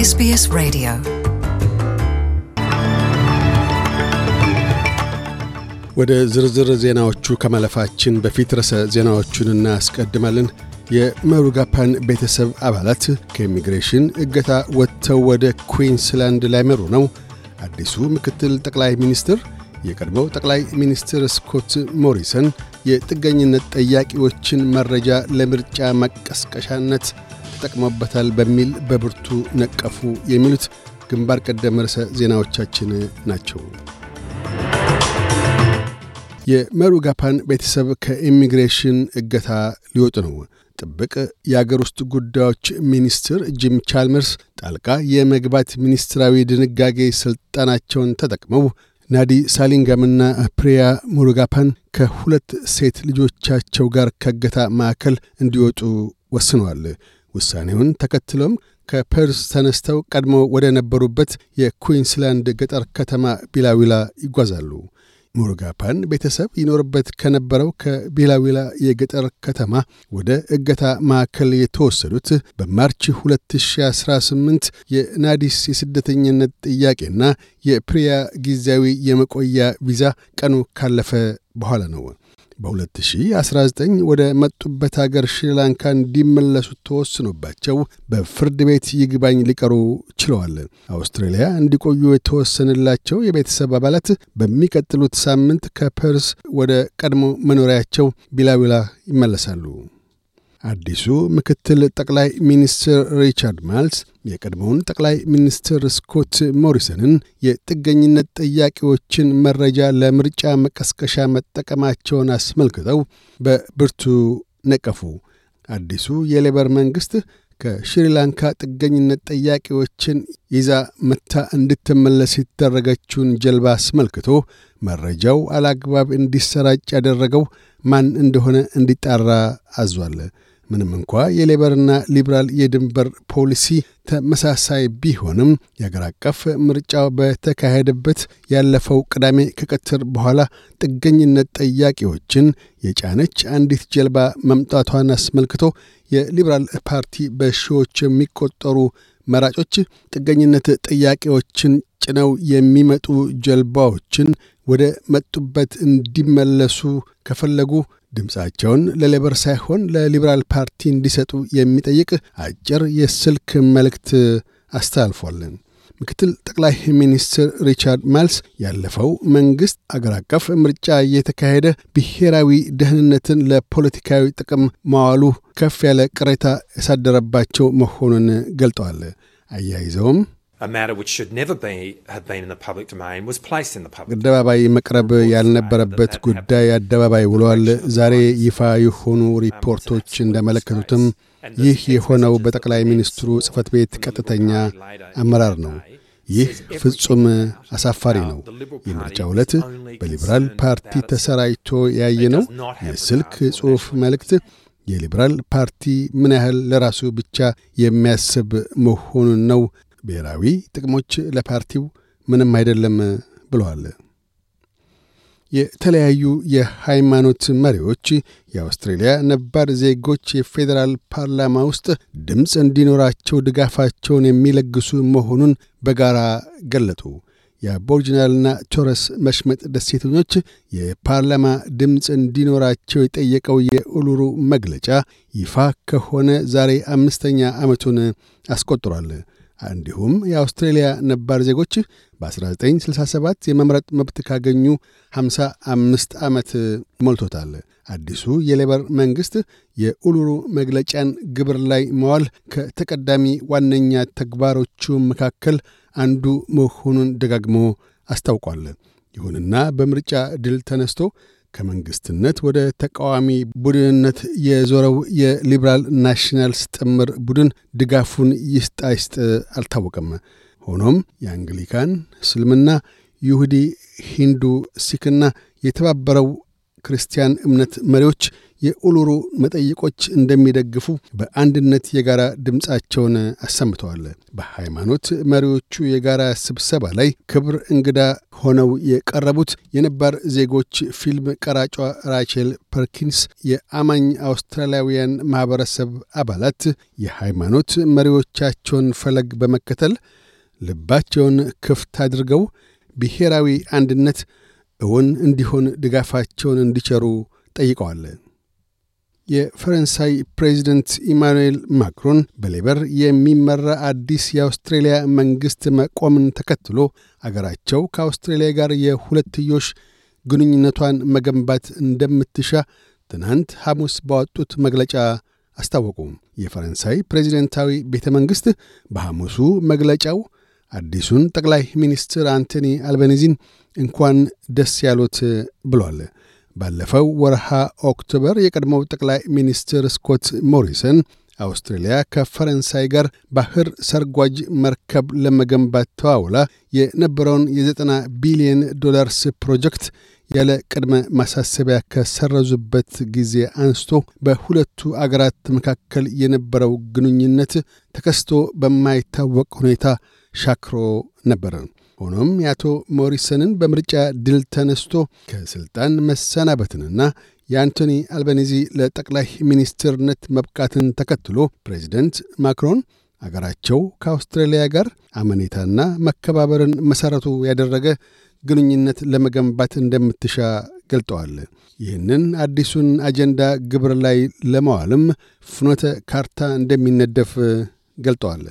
SBS Radio ወደ ዝርዝር ዜናዎቹ ከማለፋችን በፊት ርዕሰ ዜናዎቹን እናስቀድማለን። የሙሩጋፓን ቤተሰብ አባላት ከኢሚግሬሽን እገታ ወጥተው ወደ ኩዊንስላንድ ሊያመሩ ነው። አዲሱ ምክትል ጠቅላይ ሚኒስትር የቀድሞው ጠቅላይ ሚኒስትር ስኮት ሞሪሰን የጥገኝነት ጠያቂዎችን መረጃ ለምርጫ መቀስቀሻነት ተጠቅሞበታል በሚል በብርቱ ነቀፉ። የሚሉት ግንባር ቀደም ርዕሰ ዜናዎቻችን ናቸው። የመሩጋፓን ቤተሰብ ከኢሚግሬሽን እገታ ሊወጡ ነው። ጥብቅ የአገር ውስጥ ጉዳዮች ሚኒስትር ጂም ቻልመርስ ጣልቃ የመግባት ሚኒስትራዊ ድንጋጌ ሥልጣናቸውን ተጠቅመው ናዲ ሳሊንጋምና ፕሪያ ሙሩጋፓን ከሁለት ሴት ልጆቻቸው ጋር ከእገታ ማዕከል እንዲወጡ ወስነዋል። ውሳኔውን ተከትሎም ከፐርስ ተነስተው ቀድሞ ወደ ነበሩበት የኩዊንስላንድ ገጠር ከተማ ቢላዊላ ይጓዛሉ። ሙሩጋፓን ቤተሰብ ይኖርበት ከነበረው ከቢላዊላ የገጠር ከተማ ወደ እገታ ማዕከል የተወሰዱት በማርች 2018 የናዲስ የስደተኝነት ጥያቄና የፕሪያ ጊዜያዊ የመቆያ ቪዛ ቀኑ ካለፈ በኋላ ነው። በ2019 ወደ መጡበት አገር ሽሪላንካ እንዲመለሱ ተወስኖባቸው በፍርድ ቤት ይግባኝ ሊቀሩ ችለዋል። አውስትራሊያ እንዲቆዩ የተወሰነላቸው የቤተሰብ አባላት በሚቀጥሉት ሳምንት ከፐርስ ወደ ቀድሞ መኖሪያቸው ቢላዊላ ይመለሳሉ። አዲሱ ምክትል ጠቅላይ ሚኒስትር ሪቻርድ ማልስ የቀድሞውን ጠቅላይ ሚኒስትር ስኮት ሞሪሰንን የጥገኝነት ጠያቂዎችን መረጃ ለምርጫ መቀስቀሻ መጠቀማቸውን አስመልክተው በብርቱ ነቀፉ። አዲሱ የሌበር መንግሥት ከሽሪላንካ ጥገኝነት ጠያቂዎችን ይዛ መታ እንድትመለስ የተደረገችውን ጀልባ አስመልክቶ መረጃው አላግባብ እንዲሰራጭ ያደረገው ማን እንደሆነ እንዲጣራ አዟል። ምንም እንኳ የሌበርና ሊብራል የድንበር ፖሊሲ ተመሳሳይ ቢሆንም የአገር አቀፍ ምርጫው በተካሄደበት ያለፈው ቅዳሜ ከቀትር በኋላ ጥገኝነት ጠያቂዎችን የጫነች አንዲት ጀልባ መምጣቷን አስመልክቶ የሊበራል ፓርቲ በሺዎች የሚቆጠሩ መራጮች ጥገኝነት ጠያቂዎችን ጭነው የሚመጡ ጀልባዎችን ወደ መጡበት እንዲመለሱ ከፈለጉ ድምፃቸውን ለሌበር ሳይሆን ለሊበራል ፓርቲ እንዲሰጡ የሚጠይቅ አጭር የስልክ መልእክት አስተላልፏል። ምክትል ጠቅላይ ሚኒስትር ሪቻርድ ማልስ ያለፈው መንግሥት አገር አቀፍ ምርጫ እየተካሄደ ብሔራዊ ደህንነትን ለፖለቲካዊ ጥቅም ማዋሉ ከፍ ያለ ቅሬታ ያሳደረባቸው መሆኑን ገልጠዋል። አያይዘውም አደባባይ መቅረብ ያልነበረበት ጉዳይ አደባባይ ውሏል። ዛሬ ይፋ የሆኑ ሪፖርቶች እንዳመለከቱትም ይህ የሆነው በጠቅላይ ሚኒስትሩ ጽህፈት ቤት ቀጥተኛ አመራር ነው። ይህ ፍጹም አሳፋሪ ነው። የምርጫ ዕለት በሊበራል ፓርቲ ተሰራጭቶ ያየነው የስልክ ጽሑፍ መልእክት የሊበራል ፓርቲ ምን ያህል ለራሱ ብቻ የሚያስብ መሆኑን ነው ብሔራዊ ጥቅሞች ለፓርቲው ምንም አይደለም ብለዋል። የተለያዩ የሃይማኖት መሪዎች የአውስትሬልያ ነባር ዜጎች የፌዴራል ፓርላማ ውስጥ ድምፅ እንዲኖራቸው ድጋፋቸውን የሚለግሱ መሆኑን በጋራ ገለጡ። የአቦሪጂናልና ቶረስ መሽመጥ ደሴተኞች የፓርላማ ድምፅ እንዲኖራቸው የጠየቀው የኡሉሩ መግለጫ ይፋ ከሆነ ዛሬ አምስተኛ ዓመቱን አስቆጥሯል። እንዲሁም የአውስትሬልያ ነባር ዜጎች በ1967 የመምረጥ መብት ካገኙ 55 ዓመት ሞልቶታል። አዲሱ የሌበር መንግሥት የኡሉሩ መግለጫን ግብር ላይ መዋል ከተቀዳሚ ዋነኛ ተግባሮቹ መካከል አንዱ መሆኑን ደጋግሞ አስታውቋል። ይሁንና በምርጫ ድል ተነስቶ ከመንግስትነት ወደ ተቃዋሚ ቡድንነት የዞረው የሊበራል ናሽናልስ ጥምር ቡድን ድጋፉን ይስጥ አይስጥ አልታወቀም። ሆኖም የአንግሊካን፣ እስልምና፣ ይሁዲ፣ ሂንዱ፣ ሲክና የተባበረው ክርስቲያን እምነት መሪዎች የኡሉሩ መጠይቆች እንደሚደግፉ በአንድነት የጋራ ድምፃቸውን አሰምተዋል። በሃይማኖት መሪዎቹ የጋራ ስብሰባ ላይ ክብር እንግዳ ሆነው የቀረቡት የነባር ዜጎች ፊልም ቀራጯ ራቼል ፐርኪንስ የአማኝ አውስትራሊያውያን ማኅበረሰብ አባላት የሃይማኖት መሪዎቻቸውን ፈለግ በመከተል ልባቸውን ክፍት አድርገው ብሔራዊ አንድነት እውን እንዲሆን ድጋፋቸውን እንዲቸሩ ጠይቀዋል። የፈረንሳይ ፕሬዚደንት ኢማኑኤል ማክሮን በሌበር የሚመራ አዲስ የአውስትሬልያ መንግሥት መቆምን ተከትሎ አገራቸው ከአውስትሬልያ ጋር የሁለትዮሽ ግንኙነቷን መገንባት እንደምትሻ ትናንት ሐሙስ ባወጡት መግለጫ አስታወቁ። የፈረንሳይ ፕሬዚደንታዊ ቤተ መንግሥት በሐሙሱ መግለጫው አዲሱን ጠቅላይ ሚኒስትር አንቶኒ አልበኒዚን እንኳን ደስ ያሉት ብሏል። ባለፈው ወርሃ October የቀድሞው ጠቅላይ ሚኒስትር ስኮት ሞሪሰን አውስትሬልያ ከፈረንሳይ ጋር ባህር ሰርጓጅ መርከብ ለመገንባት ተዋውላ የነበረውን የዘጠና ቢሊዮን ዶላርስ ፕሮጀክት ያለ ቅድመ ማሳሰቢያ ከሰረዙበት ጊዜ አንስቶ በሁለቱ አገራት መካከል የነበረው ግንኙነት ተከስቶ በማይታወቅ ሁኔታ ሻክሮ ነበር። ሆኖም የአቶ ሞሪሰንን በምርጫ ድል ተነስቶ ከሥልጣን መሰናበትንና የአንቶኒ አልበኒዚ ለጠቅላይ ሚኒስትርነት መብቃትን ተከትሎ ፕሬዚደንት ማክሮን አገራቸው ከአውስትራሊያ ጋር አመኔታና መከባበርን መሠረቱ ያደረገ ግንኙነት ለመገንባት እንደምትሻ ገልጠዋል። ይህንን አዲሱን አጀንዳ ግብር ላይ ለማዋልም ፍኖተ ካርታ እንደሚነደፍ ገልጠዋል።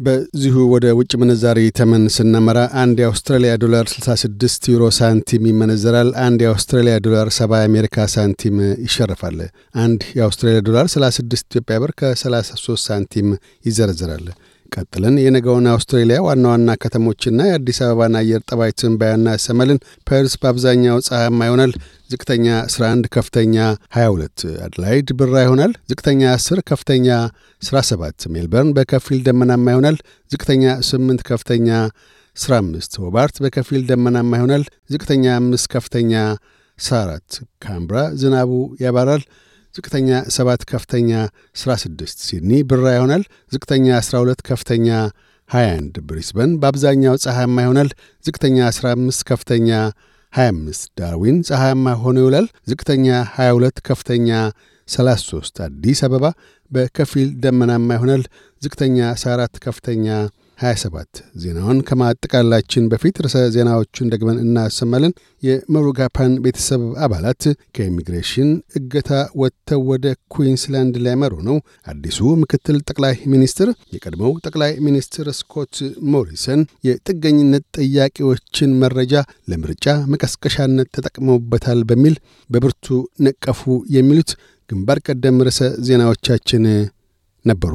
በዚሁ ወደ ውጭ ምንዛሪ ተመን ስናመራ አንድ የአውስትራሊያ ዶላር 66 ዩሮ ሳንቲም ይመነዘራል። አንድ የአውስትራሊያ ዶላር 70 የአሜሪካ ሳንቲም ይሸርፋል። አንድ የአውስትራሊያ ዶላር 36 ኢትዮጵያ ብር ከ33 ሳንቲም ይዘረዝራል። ቀጥለን የነገውን አውስትሬሊያ ዋና ዋና ከተሞችና የአዲስ አበባን አየር ጠባይ ትንበያ እናሰማለን። ፐርስ በአብዛኛው ፀሐያማ ይሆናል። ዝቅተኛ 11፣ ከፍተኛ 22። አድላይድ ብራ ይሆናል። ዝቅተኛ 10፣ ከፍተኛ 17። ሜልበርን በከፊል ደመናማ ይሆናል። ዝቅተኛ 8፣ ከፍተኛ 15። ሆባርት በከፊል ደመናማ ይሆናል። ዝቅተኛ 5፣ ከፍተኛ 14። ካምብራ ዝናቡ ያባራል። ዝቅተኛ 7 ከፍተኛ 16 ሲድኒ ብራ ይሆናል። ዝቅተኛ 12 ከፍተኛ 21 ብሪስበን በአብዛኛው ፀሐያማ ይሆናል። ዝቅተኛ 15 ከፍተኛ 25 ዳርዊን ፀሐያማ ሆኖ ይውላል። ዝቅተኛ 22 ከፍተኛ 33 አዲስ አበባ በከፊል ደመናማ ይሆናል። ዝቅተኛ 14 ከፍተኛ 27 ዜናውን ከማጠቃለላችን በፊት ርዕሰ ዜናዎቹን ደግመን እናሰማለን። የሙሩጋፓን ቤተሰብ አባላት ከኢሚግሬሽን እገታ ወጥተው ወደ ኩዊንስላንድ ሊያመሩ ነው። አዲሱ ምክትል ጠቅላይ ሚኒስትር የቀድሞው ጠቅላይ ሚኒስትር ስኮት ሞሪሰን የጥገኝነት ጥያቄዎችን መረጃ ለምርጫ መቀስቀሻነት ተጠቅመውበታል በሚል በብርቱ ነቀፉ። የሚሉት ግንባር ቀደም ርዕሰ ዜናዎቻችን ነበሩ።